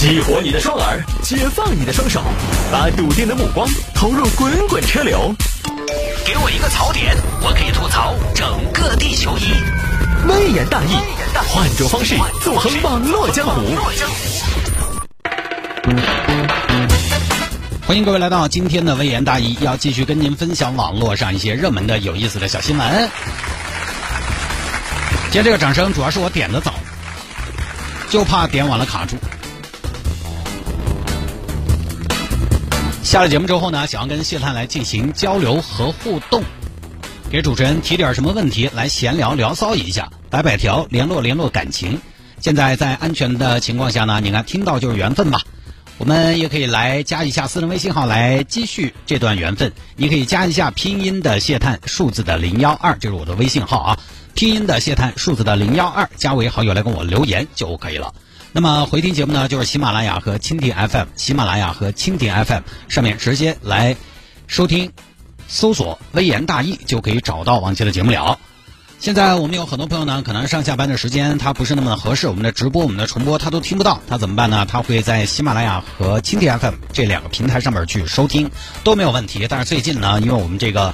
激活你的双耳，解放你的双手，把笃定的目光投入滚滚车流。给我一个槽点，我可以吐槽整个地球仪。微言大义，换种方式纵横网络江湖。欢迎各位来到今天的微言大义，要继续跟您分享网络上一些热门的、有意思的小新闻。今天这个掌声主要是我点的早，就怕点晚了卡住。下了节目之后呢，想要跟谢探来进行交流和互动，给主持人提点什么问题来闲聊聊骚一下，摆摆条，联络联络感情。现在在安全的情况下呢，你看听到就是缘分吧。我们也可以来加一下私人微信号来继续这段缘分。你可以加一下拼音的谢探，数字的零幺二，这是我的微信号啊。拼音的谢探，数字的零幺二，加为好友来跟我留言就可以了。那么回听节目呢，就是喜马拉雅和蜻蜓 FM，喜马拉雅和蜻蜓 FM 上面直接来收听，搜索“微言大义”就可以找到往期的节目了。现在我们有很多朋友呢，可能上下班的时间他不是那么的合适，我们的直播、我们的重播他都听不到，他怎么办呢？他会在喜马拉雅和蜻蜓 FM 这两个平台上面去收听都没有问题。但是最近呢，因为我们这个。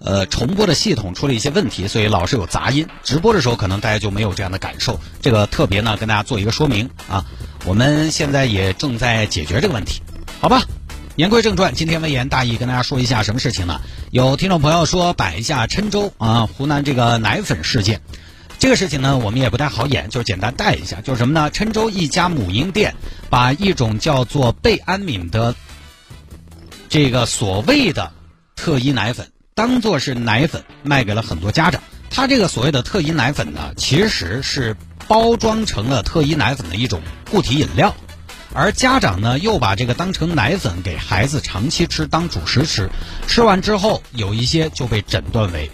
呃，重播的系统出了一些问题，所以老是有杂音。直播的时候可能大家就没有这样的感受。这个特别呢，跟大家做一个说明啊。我们现在也正在解决这个问题，好吧？言归正传，今天微言大义跟大家说一下什么事情呢？有听众朋友说摆一下郴州啊，湖南这个奶粉事件。这个事情呢，我们也不太好演，就是简单带一下，就是什么呢？郴州一家母婴店把一种叫做贝安敏的这个所谓的特医奶粉。当做是奶粉卖给了很多家长，他这个所谓的特医奶粉呢，其实是包装成了特医奶粉的一种固体饮料，而家长呢又把这个当成奶粉给孩子长期吃当主食吃，吃完之后有一些就被诊断为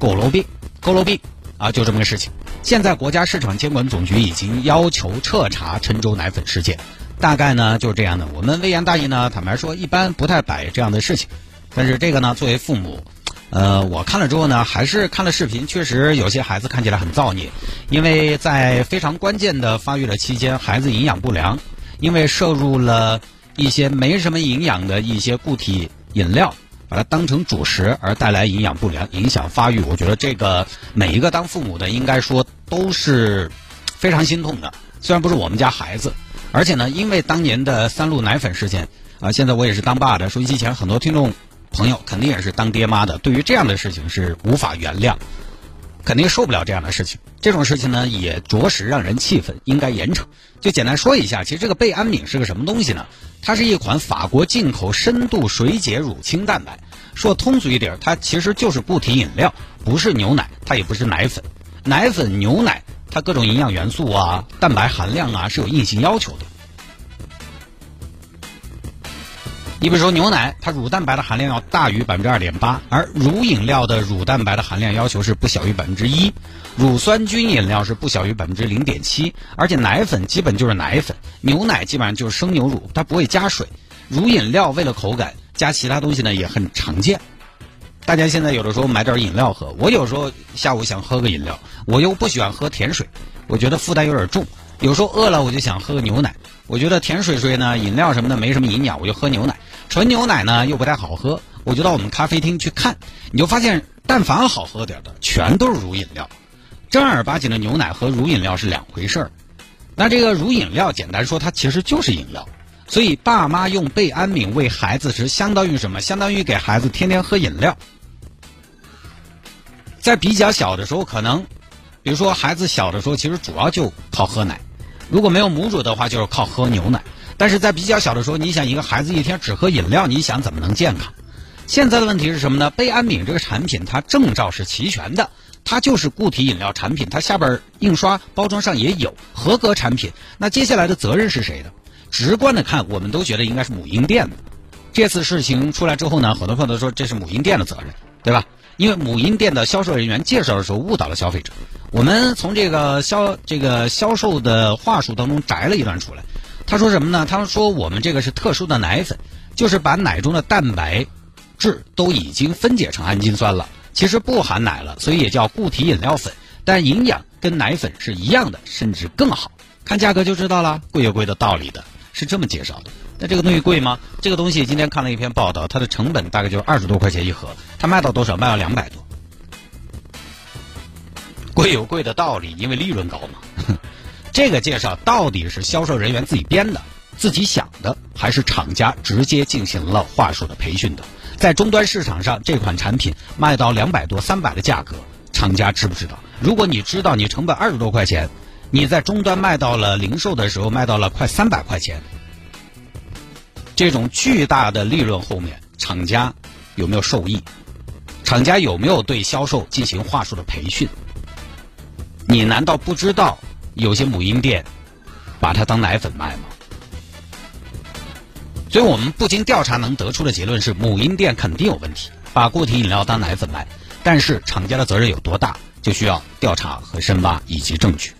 佝偻病，佝偻病啊，就这么个事情。现在国家市场监管总局已经要求彻查郴州奶粉事件，大概呢就是这样的。我们微言大义呢，坦白说一般不太摆这样的事情，但是这个呢，作为父母。呃，我看了之后呢，还是看了视频，确实有些孩子看起来很造孽，因为在非常关键的发育的期间，孩子营养不良，因为摄入了一些没什么营养的一些固体饮料，把它当成主食而带来营养不良，影响发育。我觉得这个每一个当父母的应该说都是非常心痛的。虽然不是我们家孩子，而且呢，因为当年的三鹿奶粉事件啊，现在我也是当爸的，收音机前很多听众。朋友肯定也是当爹妈的，对于这样的事情是无法原谅，肯定受不了这样的事情。这种事情呢，也着实让人气愤，应该严惩。就简单说一下，其实这个贝安敏是个什么东西呢？它是一款法国进口深度水解乳清蛋白。说通俗一点，它其实就是固体饮料，不是牛奶，它也不是奶粉。奶粉、牛奶，它各种营养元素啊、蛋白含量啊是有硬性要求的。你比如说牛奶，它乳蛋白的含量要大于百分之二点八，而乳饮料的乳蛋白的含量要求是不小于百分之一，乳酸菌饮料是不小于百分之零点七，而且奶粉基本就是奶粉，牛奶基本上就是生牛乳，它不会加水。乳饮料为了口感加其他东西呢也很常见。大家现在有的时候买点饮料喝，我有时候下午想喝个饮料，我又不喜欢喝甜水，我觉得负担有点重。有时候饿了我就想喝个牛奶，我觉得甜水水呢饮料什么的没什么营养，我就喝牛奶。纯牛奶呢又不太好喝，我就到我们咖啡厅去看，你就发现，但凡好喝点的，全都是乳饮料。正儿八经的牛奶和乳饮料是两回事儿。那这个乳饮料，简单说，它其实就是饮料。所以爸妈用贝安敏喂孩子时，相当于什么？相当于给孩子天天喝饮料。在比较小的时候，可能，比如说孩子小的时候，其实主要就靠喝奶。如果没有母乳的话，就是靠喝牛奶。但是在比较小的时候，你想一个孩子一天只喝饮料，你想怎么能健康？现在的问题是什么呢？贝安敏这个产品，它证照是齐全的，它就是固体饮料产品，它下边印刷包装上也有合格产品。那接下来的责任是谁的？直观的看，我们都觉得应该是母婴店的。这次事情出来之后呢，很多朋友都说这是母婴店的责任，对吧？因为母婴店的销售人员介绍的时候误导了消费者。我们从这个销这个销售的话术当中摘了一段出来。他说什么呢？他说我们这个是特殊的奶粉，就是把奶中的蛋白质都已经分解成氨基酸了，其实不含奶了，所以也叫固体饮料粉。但营养跟奶粉是一样的，甚至更好，看价格就知道了，贵有贵的道理的，是这么介绍的。那这个东西贵吗？这个东西今天看了一篇报道，它的成本大概就是二十多块钱一盒，它卖到多少？卖到两百多。贵有贵的道理，因为利润高嘛。这个介绍到底是销售人员自己编的、自己想的，还是厂家直接进行了话术的培训的？在终端市场上，这款产品卖到两百多、三百的价格，厂家知不知道？如果你知道，你成本二十多块钱，你在终端卖到了零售的时候卖到了快三百块钱，这种巨大的利润后面，厂家有没有受益？厂家有没有对销售进行话术的培训？你难道不知道有些母婴店把它当奶粉卖吗？所以我们不经调查能得出的结论是，母婴店肯定有问题，把固体饮料当奶粉卖。但是厂家的责任有多大，就需要调查和深挖以及证据。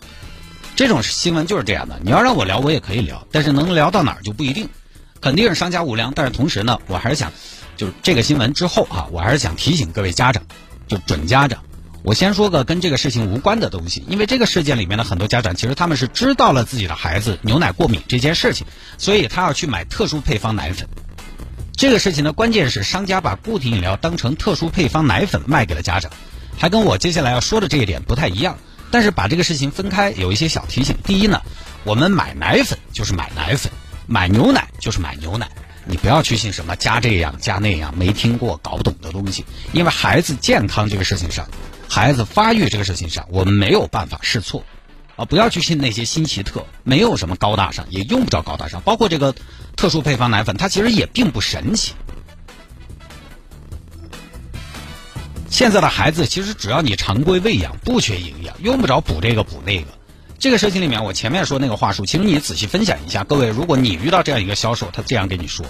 这种新闻就是这样的。你要让我聊，我也可以聊，但是能聊到哪儿就不一定。肯定是商家无良，但是同时呢，我还是想，就是这个新闻之后啊，我还是想提醒各位家长，就准家长。我先说个跟这个事情无关的东西，因为这个事件里面的很多家长其实他们是知道了自己的孩子牛奶过敏这件事情，所以他要去买特殊配方奶粉。这个事情的关键是商家把固体饮料当成特殊配方奶粉卖给了家长，还跟我接下来要说的这一点不太一样。但是把这个事情分开有一些小提醒。第一呢，我们买奶粉就是买奶粉，买牛奶就是买牛奶。你不要去信什么加这样加那样没听过搞不懂的东西，因为孩子健康这个事情上。孩子发育这个事情上，我们没有办法试错，啊，不要去信那些新奇特，没有什么高大上，也用不着高大上。包括这个特殊配方奶粉，它其实也并不神奇。现在的孩子其实只要你常规喂养，不缺营养，用不着补这个补那个。这个事情里面，我前面说那个话术，其实你仔细分享一下，各位，如果你遇到这样一个销售，他这样跟你说，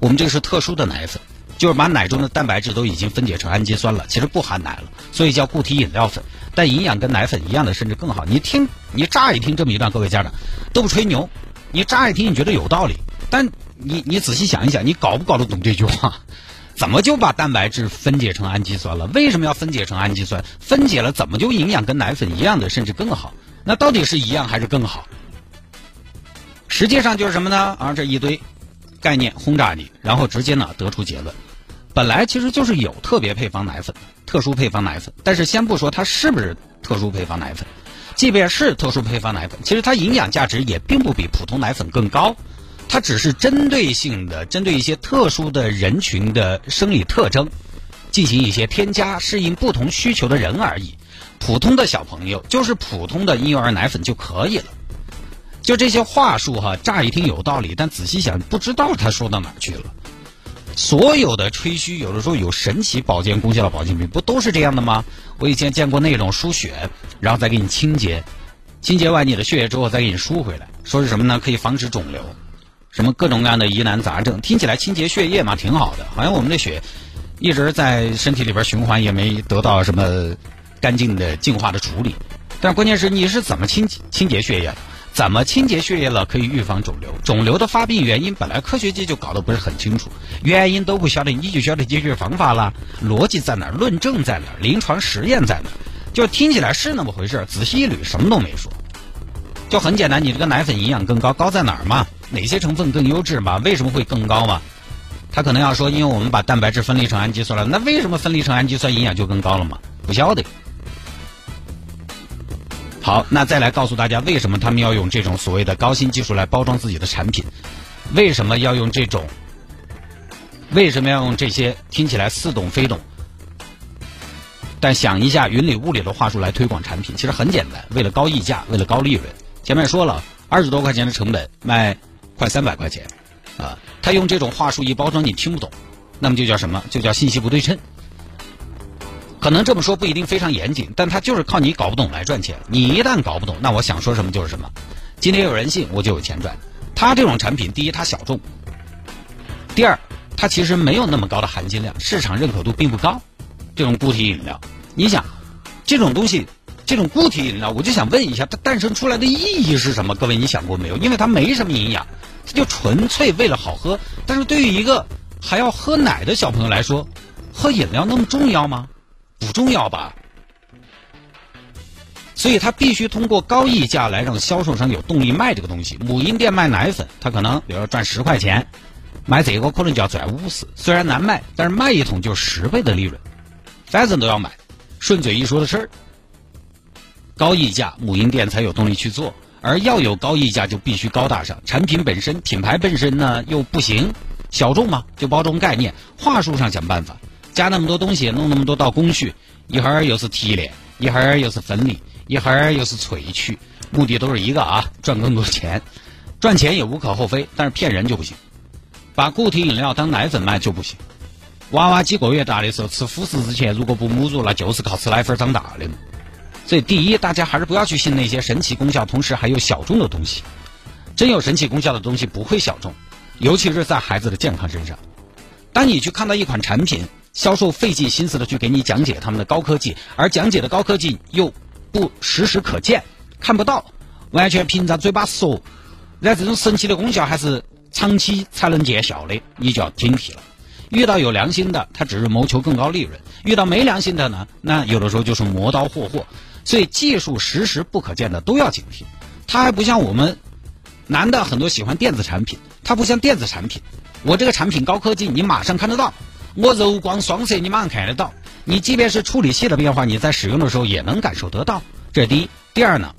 我们这个是特殊的奶粉。就是把奶中的蛋白质都已经分解成氨基酸了，其实不含奶了，所以叫固体饮料粉。但营养跟奶粉一样的，甚至更好。你听，你乍一听这么一段，各位家长都不吹牛，你乍一听你觉得有道理，但你你仔细想一想，你搞不搞得懂这句话？怎么就把蛋白质分解成氨基酸了？为什么要分解成氨基酸？分解了怎么就营养跟奶粉一样的，甚至更好？那到底是一样还是更好？实际上就是什么呢？啊，这一堆概念轰炸你，然后直接呢得出结论。本来其实就是有特别配方奶粉、特殊配方奶粉，但是先不说它是不是特殊配方奶粉，即便是特殊配方奶粉，其实它营养价值也并不比普通奶粉更高，它只是针对性的针对一些特殊的人群的生理特征进行一些添加，适应不同需求的人而已。普通的小朋友就是普通的婴幼儿奶粉就可以了。就这些话术哈，乍一听有道理，但仔细想不知道他说到哪去了。所有的吹嘘，有的时候有神奇保健功效的保健品，不都是这样的吗？我以前见过那种输血，然后再给你清洁，清洁完你的血液之后再给你输回来，说是什么呢？可以防止肿瘤，什么各种各样的疑难杂症，听起来清洁血液嘛，挺好的。好像我们的血一直在身体里边循环，也没得到什么干净的净化的处理。但关键是你是怎么清清洁血液的？怎么清洁血液了可以预防肿瘤？肿瘤的发病原因本来科学界就搞得不是很清楚，原因都不晓得，你就晓得解决方法了？逻辑在哪儿？论证在哪儿？临床实验在哪儿？就听起来是那么回事，仔细一捋什么都没说，就很简单。你这个奶粉营养更高，高在哪儿嘛？哪些成分更优质嘛？为什么会更高嘛？他可能要说，因为我们把蛋白质分离成氨基酸了，那为什么分离成氨基酸营养就更高了嘛？不晓得。好，那再来告诉大家，为什么他们要用这种所谓的高新技术来包装自己的产品？为什么要用这种？为什么要用这些听起来似懂非懂，但想一下云里雾里的话术来推广产品？其实很简单，为了高溢价，为了高利润。前面说了，二十多块钱的成本卖快三百块钱，啊，他用这种话术一包装，你听不懂，那么就叫什么？就叫信息不对称。可能这么说不一定非常严谨，但他就是靠你搞不懂来赚钱。你一旦搞不懂，那我想说什么就是什么。今天有人信，我就有钱赚。他这种产品，第一它小众，第二它其实没有那么高的含金量，市场认可度并不高。这种固体饮料，你想，这种东西，这种固体饮料，我就想问一下，它诞生出来的意义是什么？各位你想过没有？因为它没什么营养，它就纯粹为了好喝。但是对于一个还要喝奶的小朋友来说，喝饮料那么重要吗？不重要吧？所以他必须通过高溢价来让销售商有动力卖这个东西。母婴店卖奶粉，他可能比如说赚十块钱，卖这个可能就要赚五十，虽然难卖，但是卖一桶就十倍的利润，反正都要买，顺嘴一说的事儿。高溢价，母婴店才有动力去做，而要有高溢价就必须高大上，产品本身、品牌本身呢又不行，小众嘛，就包装概念，话术上想办法，加那么多东西，弄那么多道工序，一会儿又是提炼，一会儿又是分离。一会儿又是萃取，目的都是一个啊，赚更多钱。赚钱也无可厚非，但是骗人就不行。把固体饮料当奶粉卖就不行。娃娃几个月大的时候吃辅食之前，如果不母乳，那就是靠吃奶粉长大的。所以，第一，大家还是不要去信那些神奇功效，同时还有小众的东西。真有神奇功效的东西不会小众，尤其是在孩子的健康身上。当你去看到一款产品，销售费尽心思的去给你讲解他们的高科技，而讲解的高科技又。不实时可见，看不到，完全凭着嘴巴说，那这种神奇的功效还是长期才能见效的，你就要警惕了。遇到有良心的，他只是谋求更高利润；遇到没良心的呢，那有的时候就是磨刀霍霍。所以技术实时不可见的都要警惕。它还不像我们男的很多喜欢电子产品，它不像电子产品，我这个产品高科技，你马上看得到。我柔光双摄，你马上看得到。你即便是处理器的变化，你在使用的时候也能感受得到。这是第一。第二呢，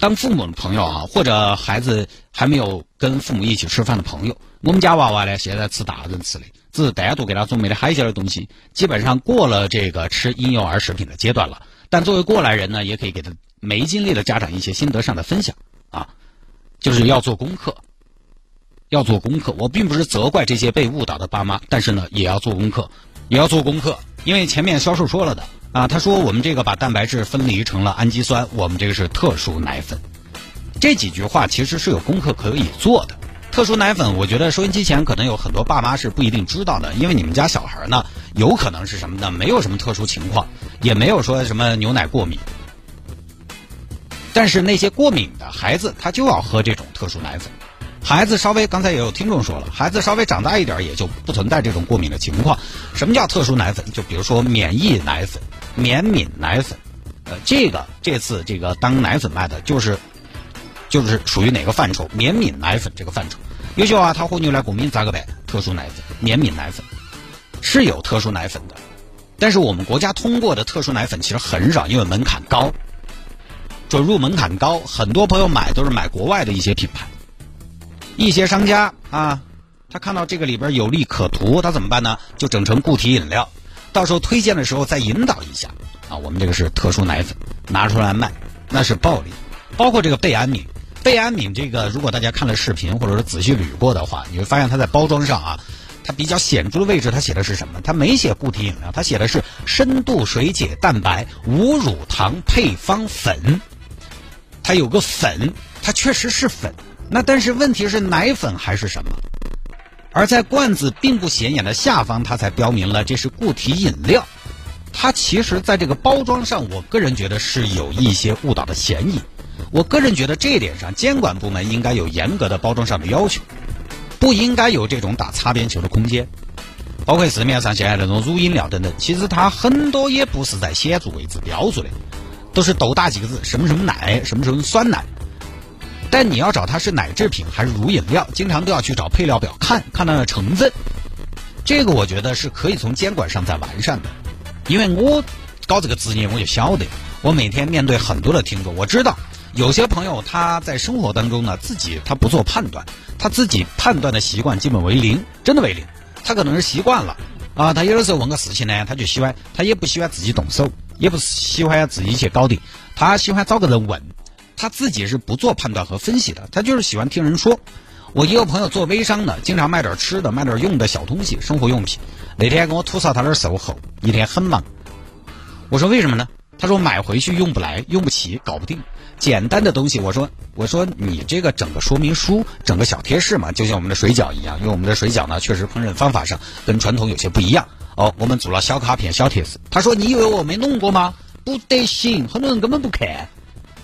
当父母的朋友啊，或者孩子还没有跟父母一起吃饭的朋友，我们家娃娃呢，现在吃大人吃的，只是单独给他准备的海鲜的东西，基本上过了这个吃婴幼儿食品的阶段了。但作为过来人呢，也可以给他没经历的家长一些心得上的分享啊，就是要做功课。要做功课，我并不是责怪这些被误导的爸妈，但是呢，也要做功课，也要做功课，因为前面销售说了的啊，他说我们这个把蛋白质分离成了氨基酸，我们这个是特殊奶粉，这几句话其实是有功课可以做的。特殊奶粉，我觉得收音机前可能有很多爸妈是不一定知道的，因为你们家小孩呢，有可能是什么呢？没有什么特殊情况，也没有说什么牛奶过敏，但是那些过敏的孩子，他就要喝这种特殊奶粉。孩子稍微，刚才也有听众说了，孩子稍微长大一点也就不存在这种过敏的情况。什么叫特殊奶粉？就比如说免疫奶粉、免敏奶粉，呃，这个这次这个当奶粉卖的就是，就是属于哪个范畴？免敏奶粉这个范畴。有些娃他喝牛奶过敏咋个办？特殊奶粉、免敏奶粉是有特殊奶粉的，但是我们国家通过的特殊奶粉其实很少，因为门槛高，准入门槛高，很多朋友买都是买国外的一些品牌。一些商家啊，他看到这个里边有利可图，他怎么办呢？就整成固体饮料，到时候推荐的时候再引导一下啊。我们这个是特殊奶粉，拿出来卖，那是暴利。包括这个贝安敏，贝安敏这个，如果大家看了视频或者是仔细捋过的话，你会发现它在包装上啊，它比较显著的位置，它写的是什么？它没写固体饮料，它写的是深度水解蛋白无乳糖配方粉。它有个粉，它确实是粉。那但是问题是奶粉还是什么？而在罐子并不显眼的下方，它才标明了这是固体饮料。它其实在这个包装上，我个人觉得是有一些误导的嫌疑。我个人觉得这一点上，监管部门应该有严格的包装上的要求，不应该有这种打擦边球的空间。包括市面上现在那种乳饮料等等，其实它很多也不是在显著位置标注的，都是斗打几个字，什么什么奶，什么什么酸奶。但你要找它是奶制品还是乳饮料，经常都要去找配料表看看它的成分。这个我觉得是可以从监管上再完善的。因为我搞这个职业，我就晓得，我每天面对很多的听众，我知道有些朋友他在生活当中呢，自己他不做判断，他自己判断的习惯基本为零，真的为零。他可能是习惯了啊，他有的时候问个事情呢，他就喜欢，他也不喜欢自己动手，也不喜欢自己去搞定，他喜欢找个人问。他自己是不做判断和分析的，他就是喜欢听人说。我一个朋友做微商的，经常卖点吃的，卖点用的小东西，生活用品。那天跟我吐槽他那售后，一天很忙。我说为什么呢？他说买回去用不来，用不起，搞不定。简单的东西，我说我说你这个整个说明书，整个小贴士嘛，就像我们的水饺一样，因为我们的水饺呢，确实烹饪方法上跟传统有些不一样。哦，我们做了小卡片、小贴士。他说你以为我没弄过吗？不得行，很多人根本不看。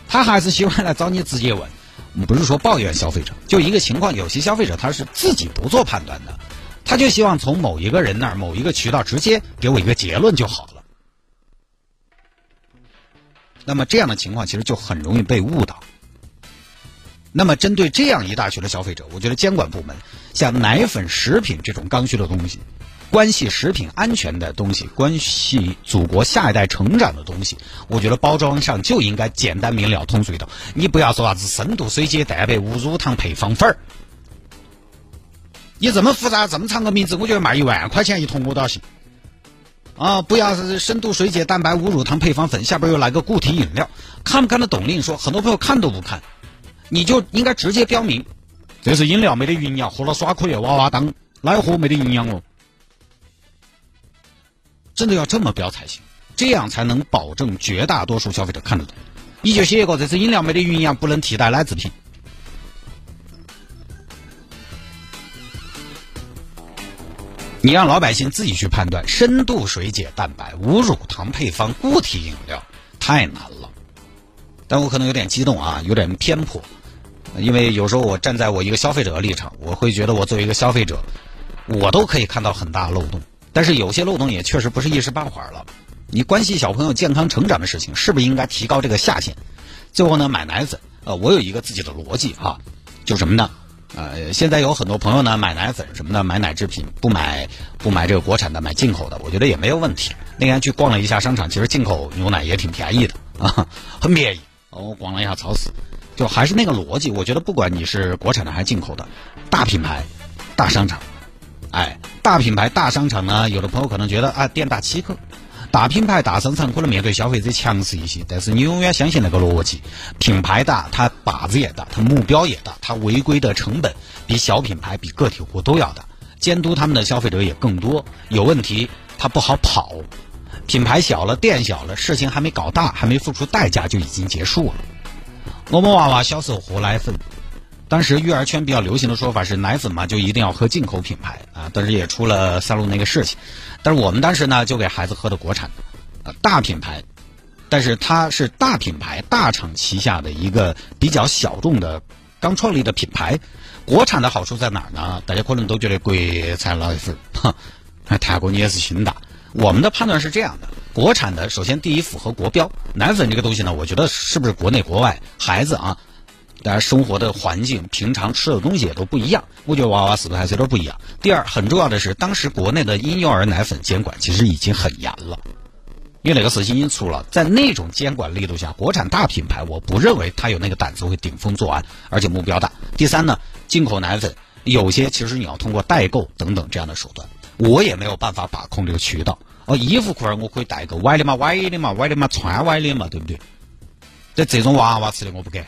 他还是喜欢来找你直接问，不是说抱怨消费者。就一个情况，有些消费者他是自己不做判断的，他就希望从某一个人那儿、某一个渠道直接给我一个结论就好了。那么这样的情况其实就很容易被误导。那么针对这样一大群的消费者，我觉得监管部门像奶粉、食品这种刚需的东西，关系食品安全的东西，关系祖国下一代成长的东西，我觉得包装上就应该简单明了、通俗易懂。你不要说啥子深度水解蛋白、无乳糖配方粉儿，你这么复杂、这么长个名字，我觉得卖一万块钱一桶我都要信。啊，不要是深度水解蛋白、无乳糖配方粉，下边又来个固体饮料，看不看得懂？另说，很多朋友看都不看。你就应该直接标明，这是饮料没得营养，喝了耍可以娃娃当奶喝没得营养哦。真的要这么标才行，这样才能保证绝大多数消费者看得懂。你就写一个，这是饮料没得营养，不能替代奶制品。你让老百姓自己去判断，深度水解蛋白、无乳糖配方固体饮料太难了。但我可能有点激动啊，有点偏颇。因为有时候我站在我一个消费者的立场，我会觉得我作为一个消费者，我都可以看到很大漏洞。但是有些漏洞也确实不是一时半会儿了。你关系小朋友健康成长的事情，是不是应该提高这个下限？最后呢，买奶粉，呃，我有一个自己的逻辑啊，就什么呢？呃，现在有很多朋友呢买奶粉什么的，买奶制品不买不买这个国产的，买进口的，我觉得也没有问题。那天去逛了一下商场，其实进口牛奶也挺便宜的啊，很便宜。我逛了一下超市。就还是那个逻辑，我觉得不管你是国产的还是进口的，大品牌、大商场，哎，大品牌、大商场呢，有的朋友可能觉得啊，店大欺客；大品牌、大商场可能面对消费者强势一些。但是你永远相信那个逻辑，品牌大，它靶子也大，它目标也大，它违规的成本比小品牌、比个体户都要大，监督他们的消费者也更多。有问题，它不好跑。品牌小了，店小了，事情还没搞大，还没付出代价就已经结束了。我们娃娃小时候喝奶粉，当时育儿圈比较流行的说法是奶粉嘛就一定要喝进口品牌啊，当时也出了三鹿那个事情。但是我们当时呢就给孩子喝的国产的，大品牌，但是它是大品牌大厂旗下的一个比较小众的刚创立的品牌。国产的好处在哪儿呢？大家可能都觉得国产奶粉，哼，泰国你也是新的。我们的判断是这样的：国产的，首先第一符合国标。奶粉这个东西呢，我觉得是不是国内国外孩子啊，大家生活的环境、平常吃的东西也都不一样。我觉得娃娃死的还是有点不一样？第二，很重要的是，当时国内的婴幼儿奶粉监管其实已经很严了，因为哪个事情已经出了，在那种监管力度下，国产大品牌我不认为他有那个胆子会顶风作案，而且目标大。第三呢，进口奶粉有些其实你要通过代购等等这样的手段。我也没有办法把控这个渠道。哦，衣服裤儿我可以带个歪的嘛，歪的嘛，歪的嘛，穿歪的嘛，对不对？在这种娃娃吃的我不给，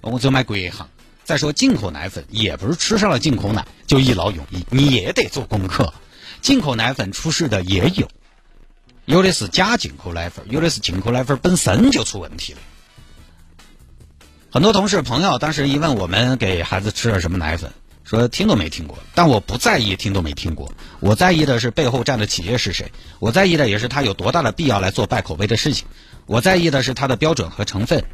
我只买国行。再说进口奶粉，也不是吃上了进口奶就一劳永逸，你也得做功课。进口奶粉出事的也有，有的是假进口奶粉，有的是进口奶粉本身就出问题了。很多同事朋友当时一问我们给孩子吃了什么奶粉。说听都没听过，但我不在意听都没听过，我在意的是背后站的企业是谁，我在意的也是他有多大的必要来做败口碑的事情，我在意的是它的标准和成分。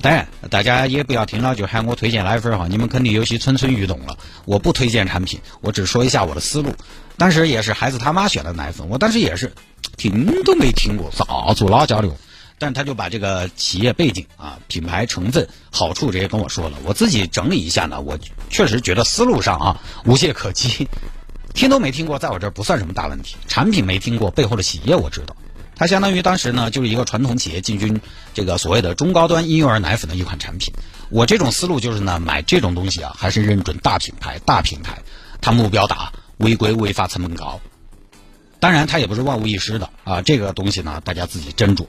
当然，大家也不要听了就喊我推荐奶粉哈，你们肯定有些蠢蠢欲动了。我不推荐产品，我只说一下我的思路。当时也是孩子他妈选的奶粉，我当时也是听都没听过，咋做哪交流？但他就把这个企业背景啊、品牌成分、好处这些跟我说了。我自己整理一下呢，我确实觉得思路上啊无懈可击。听都没听过，在我这儿不算什么大问题。产品没听过，背后的企业我知道。它相当于当时呢就是一个传统企业进军这个所谓的中高端婴幼儿奶粉的一款产品。我这种思路就是呢，买这种东西啊，还是认准大品牌、大平台，它目标大，违规违法成本高。当然，它也不是万无一失的啊。这个东西呢，大家自己斟酌。